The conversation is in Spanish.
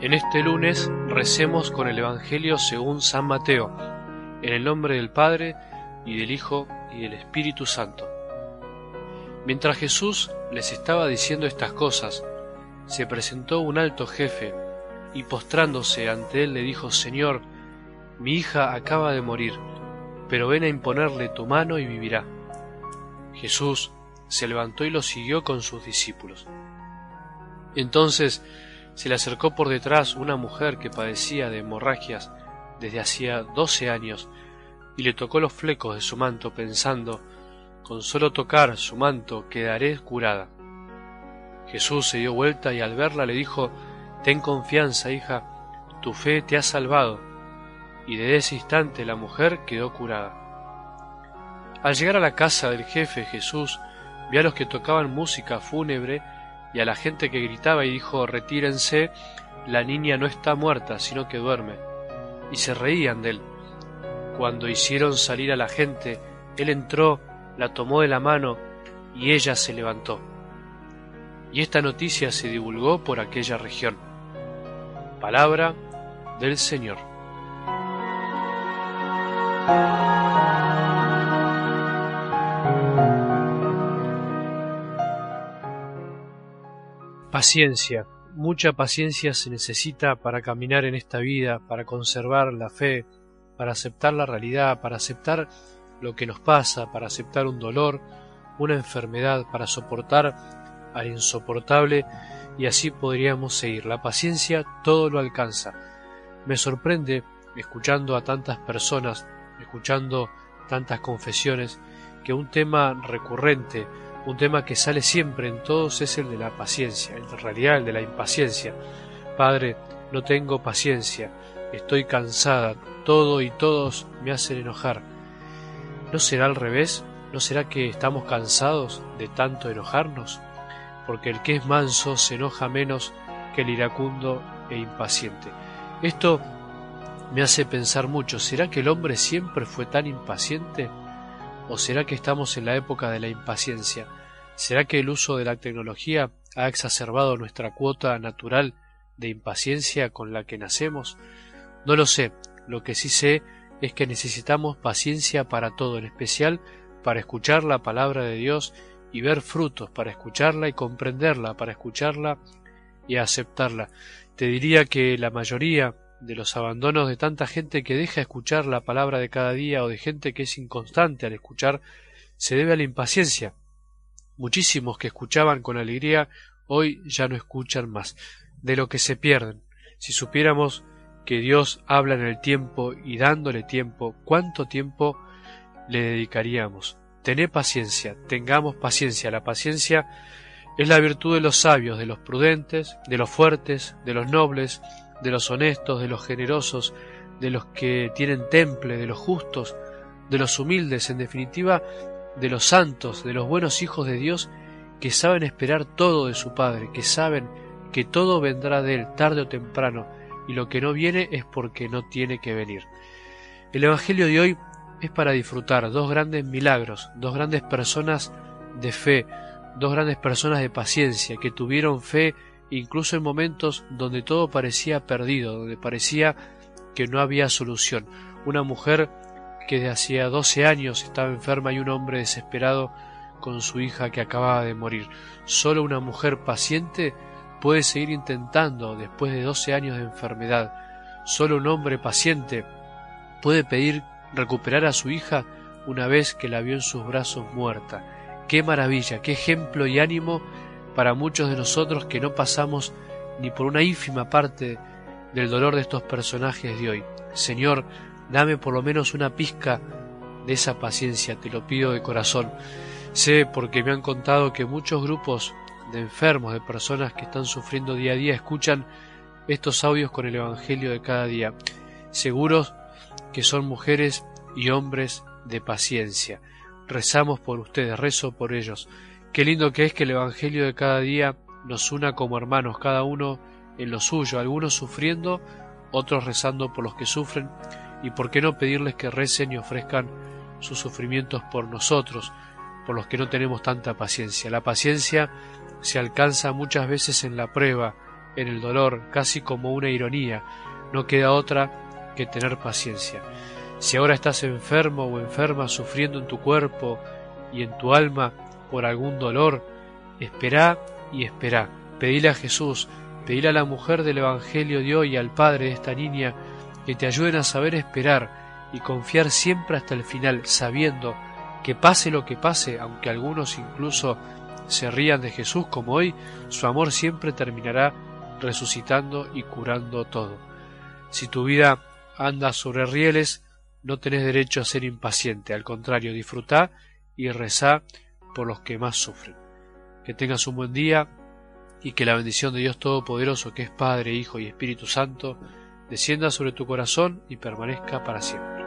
En este lunes recemos con el Evangelio según San Mateo, en el nombre del Padre, y del Hijo, y del Espíritu Santo. Mientras Jesús les estaba diciendo estas cosas, se presentó un alto jefe, y postrándose ante él le dijo, Señor, mi hija acaba de morir, pero ven a imponerle tu mano y vivirá. Jesús se levantó y lo siguió con sus discípulos. Entonces se le acercó por detrás una mujer que padecía de hemorragias desde hacía doce años y le tocó los flecos de su manto pensando, con solo tocar su manto quedaré curada. Jesús se dio vuelta y al verla le dijo, Ten confianza, hija, tu fe te ha salvado. Y desde ese instante la mujer quedó curada. Al llegar a la casa del jefe Jesús vio a los que tocaban música fúnebre y a la gente que gritaba y dijo Retírense, la niña no está muerta, sino que duerme. Y se reían de él. Cuando hicieron salir a la gente, él entró, la tomó de la mano y ella se levantó. Y esta noticia se divulgó por aquella región. Palabra del Señor. Paciencia. Mucha paciencia se necesita para caminar en esta vida, para conservar la fe, para aceptar la realidad, para aceptar lo que nos pasa, para aceptar un dolor, una enfermedad, para soportar al insoportable y así podríamos seguir. La paciencia todo lo alcanza. Me sorprende, escuchando a tantas personas, escuchando tantas confesiones, que un tema recurrente un tema que sale siempre en todos es el de la paciencia, en realidad el de la impaciencia. Padre, no tengo paciencia, estoy cansada, todo y todos me hacen enojar. ¿No será al revés? ¿No será que estamos cansados de tanto enojarnos? Porque el que es manso se enoja menos que el iracundo e impaciente. Esto me hace pensar mucho, ¿será que el hombre siempre fue tan impaciente? ¿O será que estamos en la época de la impaciencia? ¿Será que el uso de la tecnología ha exacerbado nuestra cuota natural de impaciencia con la que nacemos? No lo sé, lo que sí sé es que necesitamos paciencia para todo, en especial para escuchar la palabra de Dios y ver frutos, para escucharla y comprenderla, para escucharla y aceptarla. Te diría que la mayoría de los abandonos de tanta gente que deja escuchar la palabra de cada día o de gente que es inconstante al escuchar se debe a la impaciencia. Muchísimos que escuchaban con alegría hoy ya no escuchan más, de lo que se pierden. Si supiéramos que Dios habla en el tiempo y dándole tiempo, ¿cuánto tiempo le dedicaríamos? Tened paciencia, tengamos paciencia. La paciencia es la virtud de los sabios, de los prudentes, de los fuertes, de los nobles, de los honestos, de los generosos, de los que tienen temple, de los justos, de los humildes, en definitiva, de los santos, de los buenos hijos de Dios, que saben esperar todo de su Padre, que saben que todo vendrá de Él tarde o temprano, y lo que no viene es porque no tiene que venir. El Evangelio de hoy es para disfrutar dos grandes milagros, dos grandes personas de fe, dos grandes personas de paciencia, que tuvieron fe incluso en momentos donde todo parecía perdido, donde parecía que no había solución. Una mujer que de hacía doce años estaba enferma y un hombre desesperado con su hija que acababa de morir. Solo una mujer paciente puede seguir intentando después de doce años de enfermedad. Solo un hombre paciente puede pedir recuperar a su hija una vez que la vio en sus brazos muerta. Qué maravilla, qué ejemplo y ánimo para muchos de nosotros que no pasamos ni por una ínfima parte del dolor de estos personajes de hoy. Señor, dame por lo menos una pizca de esa paciencia, te lo pido de corazón. Sé porque me han contado que muchos grupos de enfermos, de personas que están sufriendo día a día, escuchan estos audios con el Evangelio de cada día, seguros que son mujeres y hombres de paciencia. Rezamos por ustedes, rezo por ellos. Qué lindo que es que el Evangelio de cada día nos una como hermanos, cada uno en lo suyo, algunos sufriendo, otros rezando por los que sufren, y por qué no pedirles que recen y ofrezcan sus sufrimientos por nosotros, por los que no tenemos tanta paciencia. La paciencia se alcanza muchas veces en la prueba, en el dolor, casi como una ironía, no queda otra que tener paciencia. Si ahora estás enfermo o enferma, sufriendo en tu cuerpo y en tu alma por algún dolor, espera y espera. Pedile a Jesús, pedile a la mujer del Evangelio de hoy, al Padre de esta niña, que te ayuden a saber esperar y confiar siempre hasta el final, sabiendo que pase lo que pase, aunque algunos incluso se rían de Jesús como hoy, su amor siempre terminará resucitando y curando todo. Si tu vida anda sobre rieles, no tenés derecho a ser impaciente, al contrario, disfrutá y rezá por los que más sufren. Que tengas un buen día y que la bendición de Dios Todopoderoso, que es Padre, Hijo y Espíritu Santo, descienda sobre tu corazón y permanezca para siempre.